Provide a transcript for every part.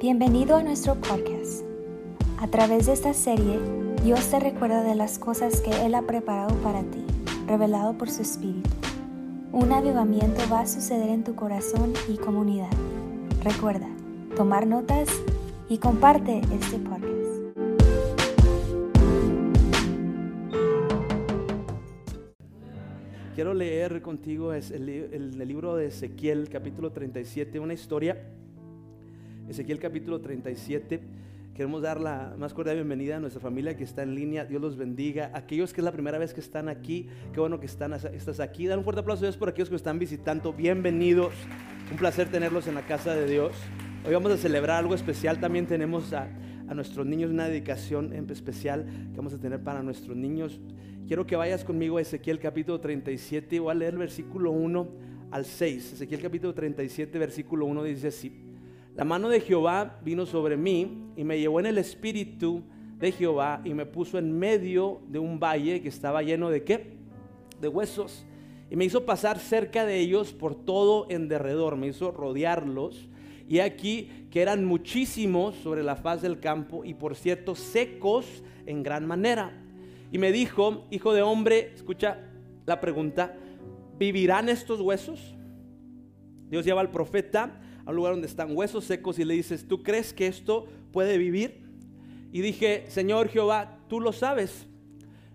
Bienvenido a nuestro podcast. A través de esta serie, Dios te recuerda de las cosas que Él ha preparado para ti, revelado por su Espíritu. Un avivamiento va a suceder en tu corazón y comunidad. Recuerda, tomar notas y comparte este podcast. Quiero leer contigo el- el libro de Ezequiel, capítulo 37, una historia. Ezequiel, capítulo 37. Queremos dar la más cordial bienvenida a nuestra familia que está en línea. Dios los bendiga. Aquellos que es la primera vez que están aquí, qué bueno que están, estás aquí. Dan un fuerte aplauso a Dios por aquellos que están visitando. Bienvenidos. Un placer tenerlos en la casa de Dios. Hoy vamos a celebrar algo especial. También tenemos a, a nuestros niños una dedicación especial que vamos a tener para nuestros niños. Quiero que vayas conmigo a Ezequiel capítulo 37 y voy a leer el versículo 1 al 6. Ezequiel capítulo 37, versículo 1 dice así. La mano de Jehová vino sobre mí y me llevó en el espíritu de Jehová y me puso en medio de un valle que estaba lleno de qué? De huesos. Y me hizo pasar cerca de ellos por todo en derredor, me hizo rodearlos. Y aquí que eran muchísimos sobre la faz del campo y por cierto secos en gran manera. Y me dijo, hijo de hombre, escucha la pregunta, ¿vivirán estos huesos? Dios lleva al profeta a un lugar donde están huesos secos y le dices, ¿tú crees que esto puede vivir? Y dije, Señor Jehová, tú lo sabes.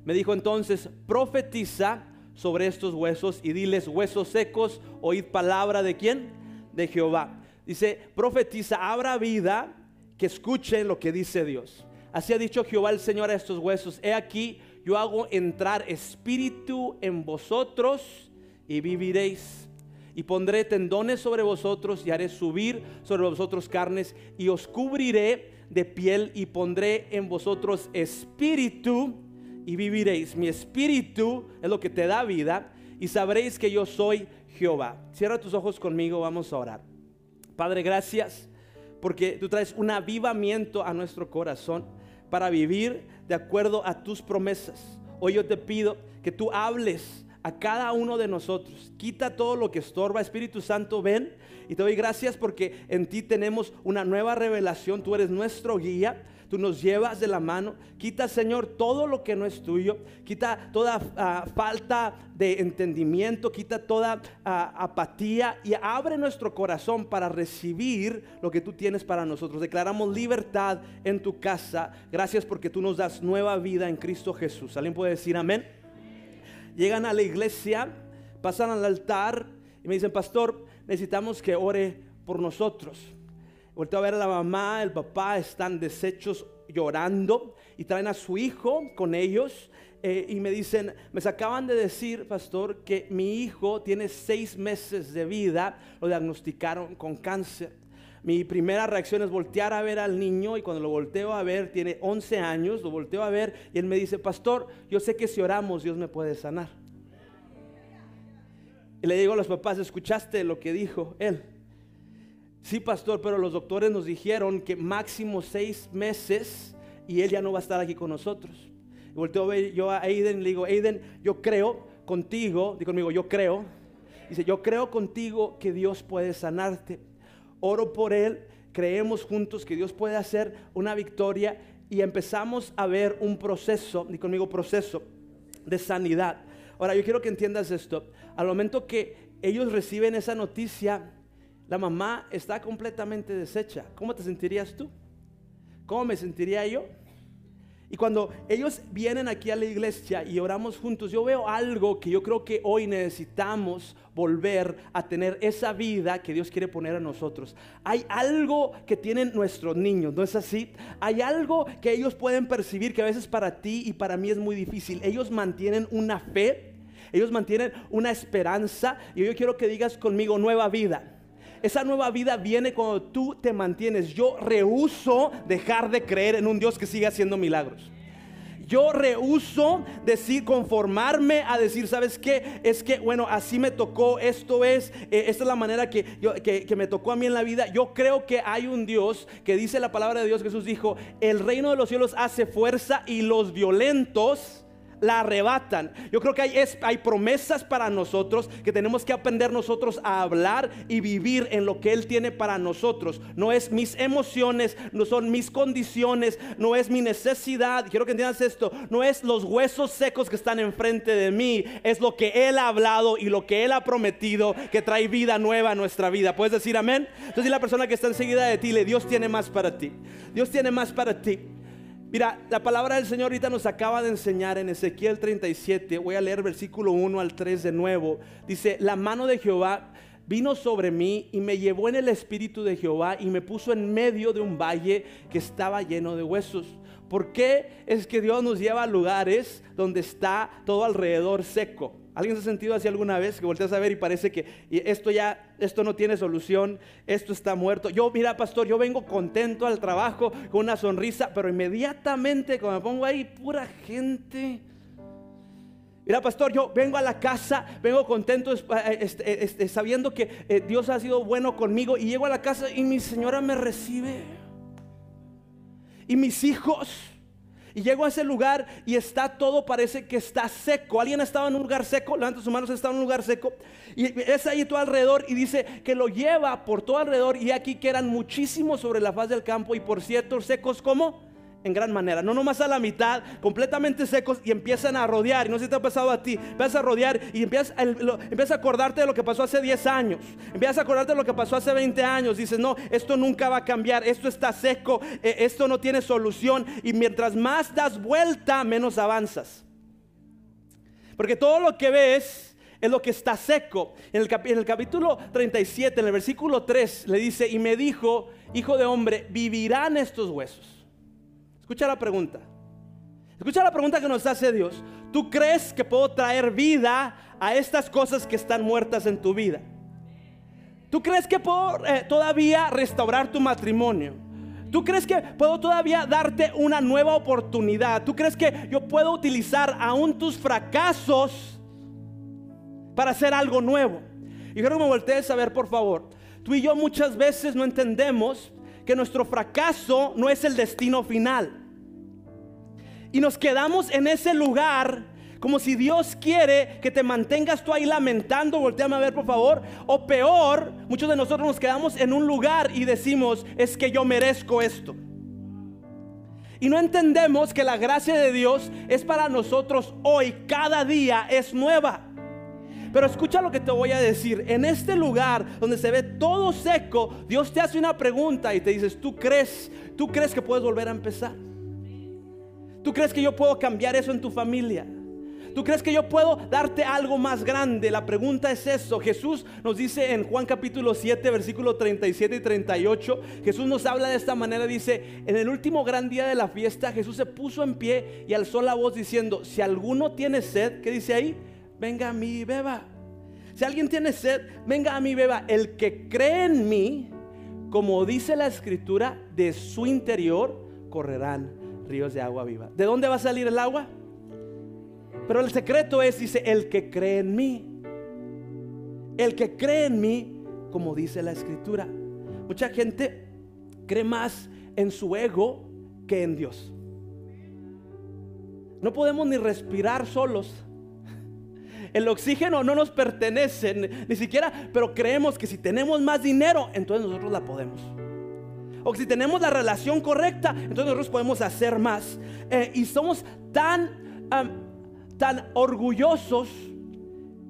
Me dijo entonces, profetiza sobre estos huesos y diles, huesos secos, oíd palabra de quién? De Jehová. Dice, profetiza, abra vida, que escuchen lo que dice Dios. Así ha dicho Jehová el Señor a estos huesos, he aquí, yo hago entrar espíritu en vosotros y viviréis. Y pondré tendones sobre vosotros y haré subir sobre vosotros carnes y os cubriré de piel y pondré en vosotros espíritu y viviréis. Mi espíritu es lo que te da vida y sabréis que yo soy Jehová. Cierra tus ojos conmigo, vamos a orar. Padre, gracias porque tú traes un avivamiento a nuestro corazón para vivir de acuerdo a tus promesas. Hoy yo te pido que tú hables a cada uno de nosotros. Quita todo lo que estorba. Espíritu Santo, ven. Y te doy gracias porque en ti tenemos una nueva revelación. Tú eres nuestro guía. Tú nos llevas de la mano. Quita, Señor, todo lo que no es tuyo. Quita toda ah, falta de entendimiento. Quita toda ah, apatía. Y abre nuestro corazón para recibir lo que tú tienes para nosotros. Declaramos libertad en tu casa. Gracias porque tú nos das nueva vida en Cristo Jesús. ¿Alguien puede decir amén? Llegan a la iglesia, pasan al altar y me dicen, pastor, necesitamos que ore por nosotros. Vuelto a ver a la mamá, el papá, están deshechos llorando y traen a su hijo con ellos. eh, y me dicen, me acaban de decir, pastor, que mi hijo tiene seis meses de vida, lo diagnosticaron con cáncer. Mi primera reacción es voltear a ver al niño y cuando lo volteo a ver, tiene 11 años, lo volteo a ver y él me dice, pastor, yo sé que si oramos Dios me puede sanar. Y le digo a los papás, ¿escuchaste lo que dijo él? Sí, pastor, pero los doctores nos dijeron que máximo seis meses y él ya no va a estar aquí con nosotros. Volteo a ver yo a Aiden y le digo, Aiden, yo creo contigo, digo conmigo, yo creo. Dice, yo creo contigo que Dios puede sanarte oro por él, creemos juntos que Dios puede hacer una victoria y empezamos a ver un proceso, y conmigo proceso de sanidad. Ahora, yo quiero que entiendas esto. Al momento que ellos reciben esa noticia, la mamá está completamente deshecha. ¿Cómo te sentirías tú? ¿Cómo me sentiría yo? Y cuando ellos vienen aquí a la iglesia y oramos juntos, yo veo algo que yo creo que hoy necesitamos volver a tener esa vida que Dios quiere poner a nosotros. Hay algo que tienen nuestros niños, ¿no es así? Hay algo que ellos pueden percibir que a veces para ti y para mí es muy difícil. Ellos mantienen una fe, ellos mantienen una esperanza y yo quiero que digas conmigo nueva vida. Esa nueva vida viene cuando tú te mantienes. Yo rehuso dejar de creer en un Dios que siga haciendo milagros. Yo rehuso decir, conformarme a decir, ¿sabes qué? Es que, bueno, así me tocó, esto es, eh, esta es la manera que, yo, que, que me tocó a mí en la vida. Yo creo que hay un Dios que dice la palabra de Dios, Jesús dijo, el reino de los cielos hace fuerza y los violentos la arrebatan. Yo creo que hay, promesas para nosotros que tenemos que aprender nosotros a hablar y vivir en lo que Él tiene para nosotros. No es mis emociones, no son mis condiciones, no es mi necesidad. Quiero que entiendas esto. No es los huesos secos que están enfrente de mí. Es lo que Él ha hablado y lo que Él ha prometido que trae vida nueva a nuestra vida. ¿Puedes decir amén? Entonces la persona que está enseguida de ti, le Dios tiene más para ti. Dios tiene más para ti. Mira, la palabra del Señor ahorita nos acaba de enseñar en Ezequiel 37, voy a leer versículo 1 al 3 de nuevo. Dice, la mano de Jehová vino sobre mí y me llevó en el espíritu de Jehová y me puso en medio de un valle que estaba lleno de huesos. ¿Por qué es que Dios nos lleva a lugares donde está todo alrededor seco? ¿Alguien se ha sentido así alguna vez que volteas a ver y parece que esto ya, esto no tiene solución, esto está muerto? Yo, mira, pastor, yo vengo contento al trabajo con una sonrisa, pero inmediatamente cuando me pongo ahí, pura gente. Mira, pastor, yo vengo a la casa, vengo contento eh, este, este, sabiendo que eh, Dios ha sido bueno conmigo y llego a la casa y mi señora me recibe. Y mis hijos y llego a ese lugar y está todo, parece que está seco. ¿Alguien ha estado en un lugar seco? Levanta sus manos, estado en un lugar seco. Y es ahí todo alrededor y dice que lo lleva por todo alrededor. Y aquí que eran muchísimos sobre la faz del campo. Y por cierto, secos como en gran manera, no nomás a la mitad, completamente secos y empiezan a rodear. Y no sé si te ha pasado a ti, empiezas a rodear y empiezas a, a acordarte de lo que pasó hace 10 años, empiezas a acordarte de lo que pasó hace 20 años. Dices, no, esto nunca va a cambiar, esto está seco, e, esto no tiene solución. Y mientras más das vuelta, menos avanzas. Porque todo lo que ves es lo que está seco. En el, en el, capítulo 37, en el versículo 3, le dice, y me dijo, hijo de hombre, vivirán estos huesos. Escucha la pregunta. Escucha la pregunta que nos hace Dios. ¿Tú crees que puedo traer vida a estas cosas que están muertas en tu vida? ¿Tú crees que puedo eh, todavía restaurar tu matrimonio? ¿Tú crees que puedo todavía darte una nueva oportunidad? ¿Tú crees que yo puedo utilizar aún tus fracasos para hacer algo nuevo? Y quiero que me voltees a ver, por favor. Tú y yo muchas veces no entendemos que nuestro fracaso no es el destino final. Y nos quedamos en ese lugar como si Dios quiere que te mantengas tú ahí lamentando, volteame a ver por favor, o peor, muchos de nosotros nos quedamos en un lugar y decimos, es que yo merezco esto. Y no entendemos que la gracia de Dios es para nosotros hoy, cada día es nueva. Pero escucha lo que te voy a decir. En este lugar donde se ve todo seco, Dios te hace una pregunta y te dices, ¿tú crees? ¿Tú crees que puedes volver a empezar? ¿Tú crees que yo puedo cambiar eso en tu familia? ¿Tú crees que yo puedo darte algo más grande? La pregunta es eso. Jesús nos dice en Juan capítulo 7, versículo 37 y 38, Jesús nos habla de esta manera, dice, en el último gran día de la fiesta, Jesús se puso en pie y alzó la voz diciendo, si alguno tiene sed, ¿qué dice ahí? venga a mí y beba. Si alguien tiene sed, venga a mí y beba. El que cree en mí, como dice la escritura, de su interior correrán ríos de agua viva. ¿De dónde va a salir el agua? Pero el secreto es, dice, el que cree en mí. El que cree en mí, como dice la escritura. Mucha gente cree más en su ego que en Dios. No podemos ni respirar solos el oxígeno no nos pertenece, ni siquiera, pero creemos que si tenemos más dinero, entonces nosotros la podemos. O si tenemos la relación correcta, entonces nosotros podemos hacer más. Eh, y somos tan, tan orgullosos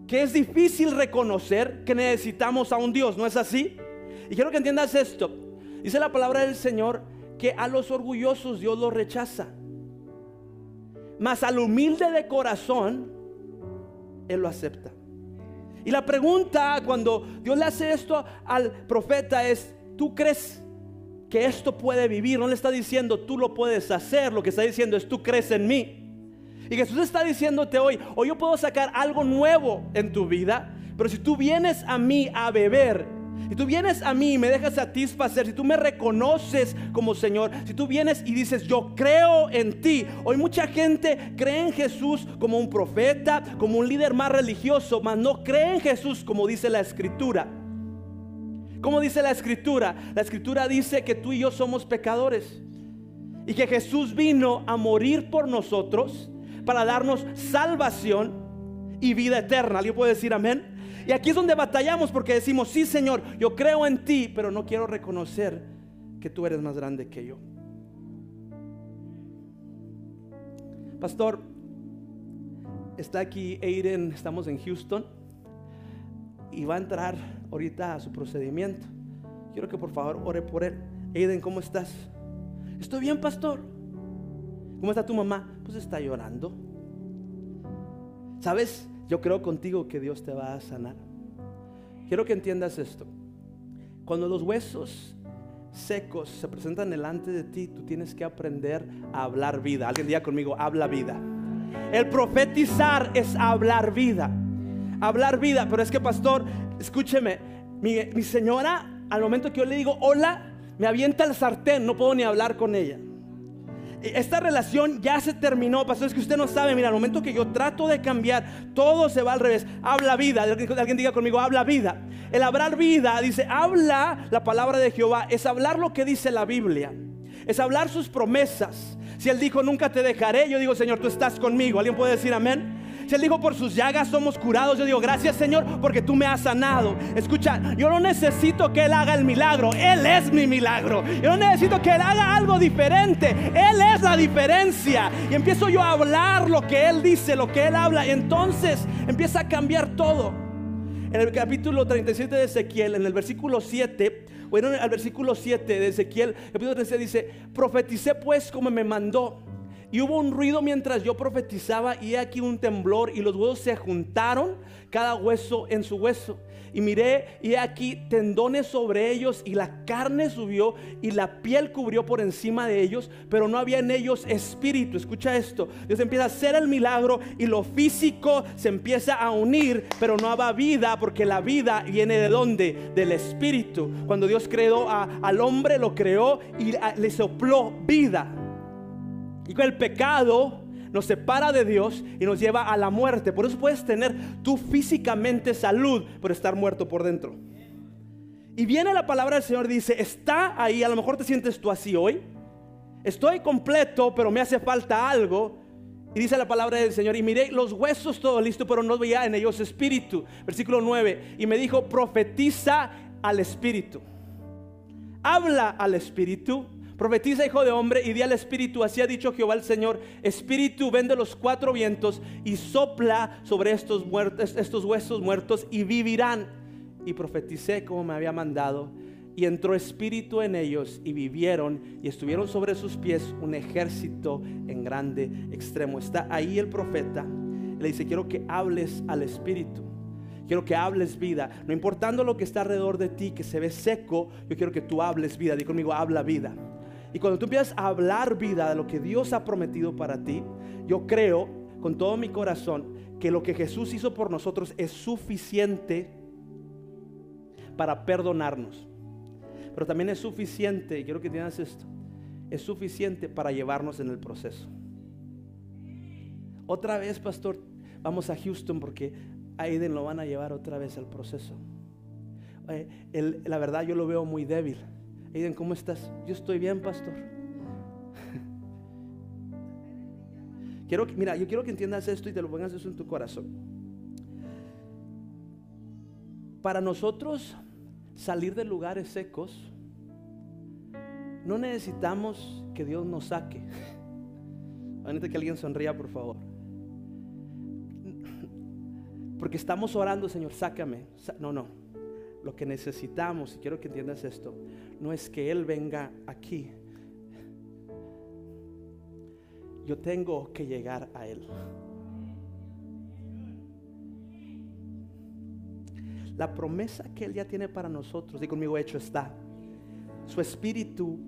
que es difícil reconocer que necesitamos a un Dios, ¿no es así? Y quiero que entiendas esto. Dice la palabra del Señor que a los orgullosos Dios los rechaza. Mas al humilde de corazón él lo acepta. Y la pregunta cuando Dios le hace esto al profeta es, ¿tú crees que esto puede vivir? No le está diciendo, tú lo puedes hacer, lo que está diciendo es, tú crees en mí. Y Jesús está diciéndote hoy, hoy yo puedo sacar algo nuevo en tu vida, pero si tú vienes a mí a beber, si tú vienes a mí y me dejas satisfacer, si tú me reconoces como Señor, si tú vienes y dices, yo creo en ti. Hoy mucha gente cree en Jesús como un profeta, como un líder más religioso, mas no cree en Jesús como dice la escritura. Como dice la escritura? La escritura dice que tú y yo somos pecadores y que Jesús vino a morir por nosotros para darnos salvación y vida eterna. ¿Alguien puede decir amén? Y aquí es donde batallamos porque decimos, sí Señor, yo creo en ti, pero no quiero reconocer que tú eres más grande que yo. Pastor, está aquí Aiden, estamos en Houston y va a entrar ahorita a su procedimiento. Quiero que por favor ore por él. Aiden, ¿cómo estás? Estoy bien, pastor. ¿Cómo está tu mamá? Pues está llorando. ¿Sabes? Yo creo contigo que Dios te va a sanar. Quiero que entiendas esto. Cuando los huesos secos se presentan delante de ti, tú tienes que aprender a hablar vida. Alguien diga conmigo, habla vida. El profetizar es hablar vida. Hablar vida, pero es que pastor, escúcheme, mi, señora, al momento que yo le digo hola, me avienta el sartén, no puedo ni hablar con ella. Esta relación ya se terminó, pastor, es que usted no sabe, mira, al momento que yo trato de cambiar, todo se va al revés. Habla vida, alguien diga conmigo, habla vida. El hablar vida, dice, habla la palabra de Jehová, es hablar lo que dice la Biblia, es hablar sus promesas. Si Él dijo, nunca te dejaré, yo digo, Señor, tú estás conmigo. ¿Alguien puede decir amén? Si Él dijo, por sus llagas somos curados, yo digo, gracias Señor, porque tú me has sanado. Escucha, yo no necesito que Él haga el milagro, Él es mi milagro. Yo no necesito que Él haga algo diferente, Él es la diferencia. Y empiezo yo a hablar lo que Él dice, lo que Él habla. Y entonces empieza a cambiar todo en el capítulo 37 de Ezequiel, en el versículo 7, bueno, al versículo 7 de Ezequiel, el capítulo 37 dice, profeticé pues como me mandó. Y hubo un ruido mientras yo profetizaba y aquí un temblor y los huesos se juntaron, cada hueso en su hueso. Y miré y aquí tendones sobre ellos y la carne subió y la piel cubrió por encima de ellos, pero no había en ellos espíritu. Escucha esto, Dios empieza a hacer el milagro y lo físico se empieza a unir, pero no había vida porque la vida viene de dónde? Del espíritu. Cuando Dios creó al hombre, lo creó y le sopló vida. Y el pecado nos separa de Dios y nos lleva a la muerte. Por eso puedes tener tú físicamente salud, pero estar muerto por dentro. Y viene la palabra del Señor dice, está ahí, a lo mejor te sientes tú así hoy. Estoy completo, pero me hace falta algo. Y dice la palabra del Señor, y miré los huesos todo listo, pero no veía en ellos espíritu. Versículo 9, y me dijo, profetiza al espíritu. Habla al espíritu Profetiza, hijo de hombre, y di al Espíritu, así ha dicho Jehová el Señor, Espíritu, vende los cuatro vientos y sopla sobre estos, estos huesos muertos y vivirán. Y profeticé como me había mandado, y entró Espíritu en ellos y vivieron y estuvieron sobre sus pies un ejército en grande extremo. Está ahí el profeta, le dice, quiero que hables al Espíritu. Quiero que hables vida. No importando lo que está alrededor de ti, que se ve seco, yo quiero que tú hables vida. Di conmigo, habla vida. Y cuando tú empiezas a hablar vida de lo que Dios ha prometido para ti, yo creo con todo mi corazón que lo que Jesús hizo por nosotros es suficiente para perdonarnos. Pero también es suficiente, y quiero que entiendas esto, es suficiente para llevarnos en el proceso. Otra vez, pastor, vamos a Houston porque a Aiden lo van a llevar otra vez al proceso. Eh, la verdad yo lo veo muy débil. Aiden, ¿cómo estás? Yo estoy bien, pastor. quiero que, mira, yo quiero que entiendas esto y te lo pongas eso en tu corazón. Para nosotros salir de lugares secos, no necesitamos que Dios nos saque. Necesito que alguien sonría, por favor. Porque estamos orando, Señor, sácame. No, no. Lo que necesitamos, y quiero que entiendas esto, no es que Él venga aquí. Yo tengo que llegar a Él. La promesa que Él ya tiene para nosotros, y conmigo hecho está. Su espíritu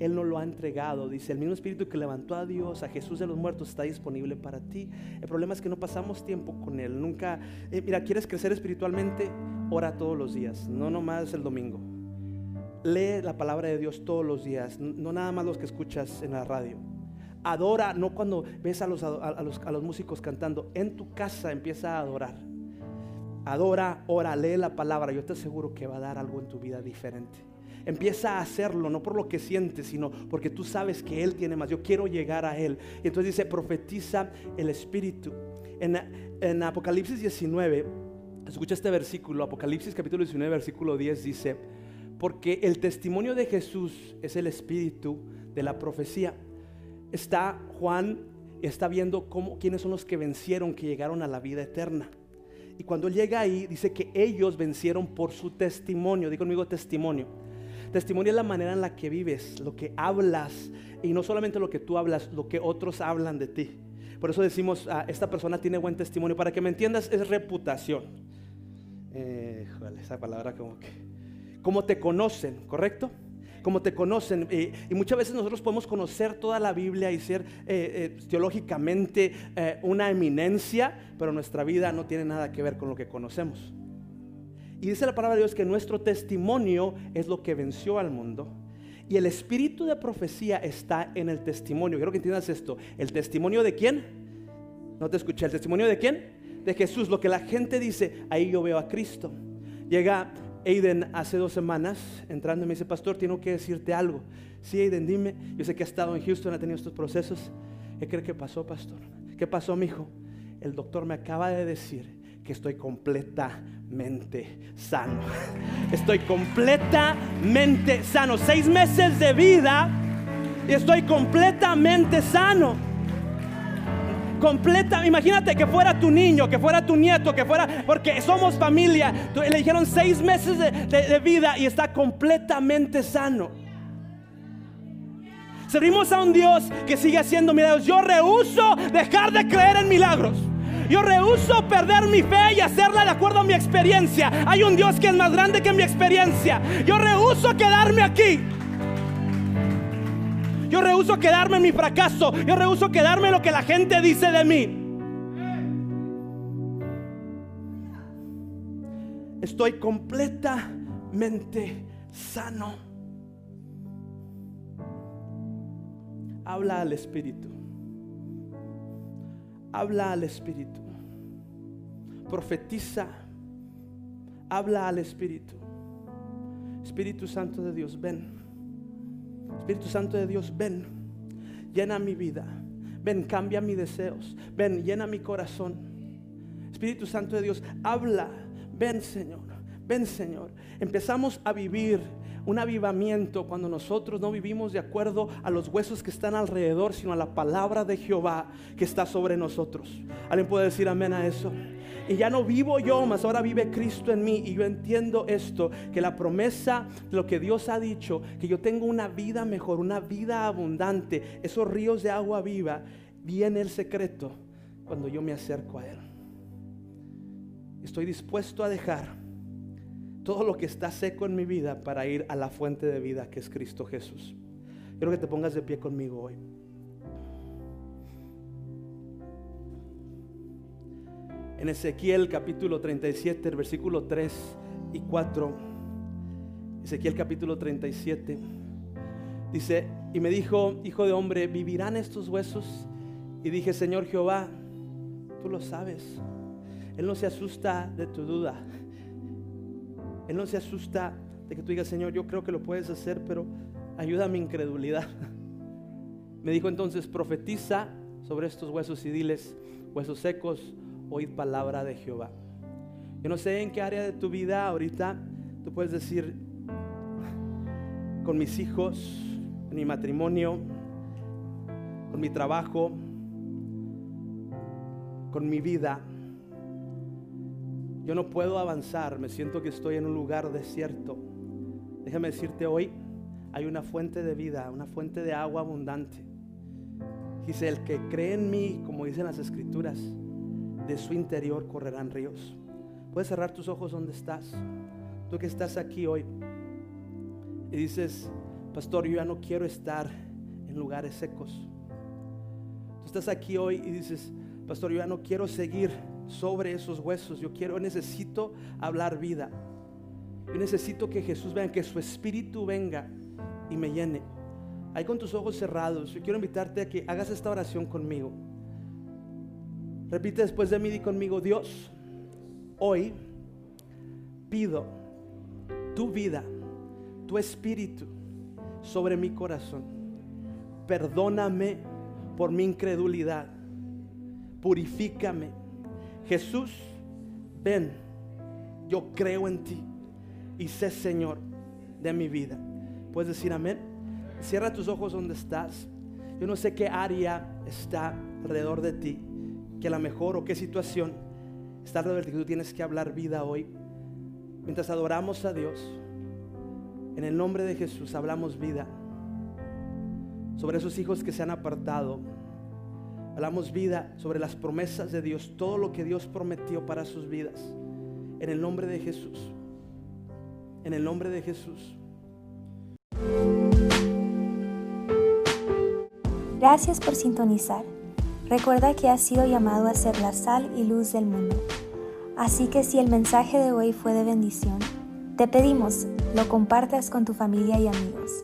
él no lo ha entregado. Dice, el mismo espíritu que levantó a Dios, a Jesús de los muertos, está disponible para ti. El problema es que no pasamos tiempo con Él. Nunca, eh, mira, ¿quieres crecer espiritualmente? Ora todos los días, no nomás el domingo. Lee la palabra de Dios todos los días, no nada más los que escuchas en la radio. Adora, no cuando ves a los, a los, a los músicos cantando. En tu casa empieza a adorar. adora, ora, lee la palabra, yo te aseguro que va a dar algo en tu vida diferente. Empieza a hacerlo, no por lo que sientes, sino porque tú sabes que Él tiene más. Yo quiero llegar a Él. Y entonces dice, profetiza el Espíritu. En, en Apocalipsis 19, escucha este versículo, Apocalipsis capítulo 19, versículo 10 dice, porque el testimonio de Jesús es el Espíritu de la profecía. Está Juan, está viendo cómo, quiénes son los que vencieron, que llegaron a la vida eterna. Y cuando él llega ahí, dice que ellos vencieron por su testimonio. Digo conmigo testimonio. Testimonio es la manera en la que vives, lo que hablas. Y no solamente lo que tú hablas, lo que otros hablan de ti. Por eso decimos, ah, esta persona tiene buen testimonio. Para que me entiendas, es reputación. Eh, esa palabra como que... Como te conocen, ¿correcto? como te conocen. Eh, y muchas veces nosotros podemos conocer toda la Biblia y ser eh, eh, teológicamente una eminencia, pero nuestra vida no tiene nada que ver con lo que conocemos. Y dice la palabra de Dios que nuestro testimonio es lo que venció al mundo. Y el espíritu de profecía está en el testimonio. Quiero que entiendas esto. ¿El testimonio de quién? No te escuché. ¿El testimonio de quién? De Jesús. Lo que la gente dice, ahí yo veo a Cristo. Llega Aiden hace dos semanas entrando me dice, pastor, tengo que decirte algo. Sí, Aiden, dime. Yo sé que ha estado en Houston, ha tenido estos procesos. ¿Qué cree que pasó, pastor? ¿Qué pasó, mi hijo? El doctor me acaba de decir que estoy completamente sano. Estoy completamente sano. Seis meses de vida y estoy completamente sano completa. Imagínate que fuera tu niño, que fuera tu nieto, que fuera, porque somos familia. Le dijeron seis meses de, vida y está completamente sano. Servimos a un Dios que sigue haciendo milagros. Yo rehuso dejar de creer en milagros. Yo rehuso perder mi fe y hacerla de acuerdo a mi experiencia. Hay un Dios que es más grande que mi experiencia. Yo rehuso quedarme aquí. Yo rehuso quedarme en mi fracaso. Yo rehuso quedarme en lo que la gente dice de mí. Estoy completamente sano. Habla al Espíritu. Habla al Espíritu. Profetiza. Habla al Espíritu. Espíritu Santo de Dios, ven. Espíritu Santo de Dios, ven, llena mi vida. Ven, cambia mis deseos. Ven, llena mi corazón. Espíritu Santo de Dios, habla. Ven, Señor. Ven, Señor. Empezamos a vivir un avivamiento cuando nosotros no vivimos de acuerdo a los huesos que están alrededor, sino a la palabra de Jehová que está sobre nosotros. ¿Alguien puede decir amén a eso? Y ya no vivo yo, mas ahora vive Cristo en mí. Y yo entiendo esto, que la promesa, lo que Dios ha dicho, que yo tengo una vida mejor, una vida abundante, esos ríos de agua viva, viene el secreto cuando yo me acerco a Él. Estoy dispuesto a dejar todo lo que está seco en mi vida para ir a la fuente de vida que es Cristo Jesús. Quiero que te pongas de pie conmigo hoy. En Ezequiel capítulo 37, versículo 3 y 4. Ezequiel capítulo 37. Dice, y me dijo, hijo de hombre, ¿vivirán estos huesos? Y dije, Señor Jehová, tú lo sabes. Él no se asusta de tu duda. Él no se asusta de que tú digas, Señor, yo creo que lo puedes hacer, pero ayuda a mi incredulidad. Me dijo entonces, profetiza sobre estos huesos y huesos secos, oíd palabra de Jehová. Yo no sé en qué área de tu vida ahorita tú puedes decir, con mis hijos, mi matrimonio, con mi trabajo, con mi vida, yo no puedo avanzar, me siento que estoy en un lugar desierto. Déjame decirte hoy, hay una fuente de vida, una fuente de agua abundante. Dice, el que cree en mí, como dicen las escrituras, de su interior correrán ríos. Puedes cerrar tus ojos donde estás. Tú que estás aquí hoy y dices, pastor, yo ya no quiero estar en lugares secos. Tú estás aquí hoy y dices, pastor, yo ya no quiero seguir sobre esos huesos. Yo quiero, necesito hablar vida. Yo necesito que Jesús venga, que su espíritu venga y me llene. Ahí con tus ojos cerrados, yo quiero invitarte a que hagas esta oración conmigo. Repite después de mí y conmigo, Dios, hoy pido tu vida, tu espíritu sobre mi corazón. Perdóname por mi incredulidad. Purifícame. Jesús, ven, yo creo en ti y sé Señor de mi vida. ¿Puedes decir amén? Cierra tus ojos donde estás. Yo no sé qué área está alrededor de ti, que la mejor o qué situación está alrededor de ti tú tienes que hablar vida hoy. Mientras adoramos a Dios, en el nombre de Jesús hablamos vida sobre esos hijos que se han apartado. Hablamos vida sobre las promesas de Dios, todo lo que Dios prometió para sus vidas. En el nombre de Jesús. En el nombre de Jesús. Gracias por sintonizar. Recuerda que has sido llamado a ser la sal y luz del mundo. Así que si el mensaje de hoy fue de bendición, te pedimos lo compartas con tu familia y amigos.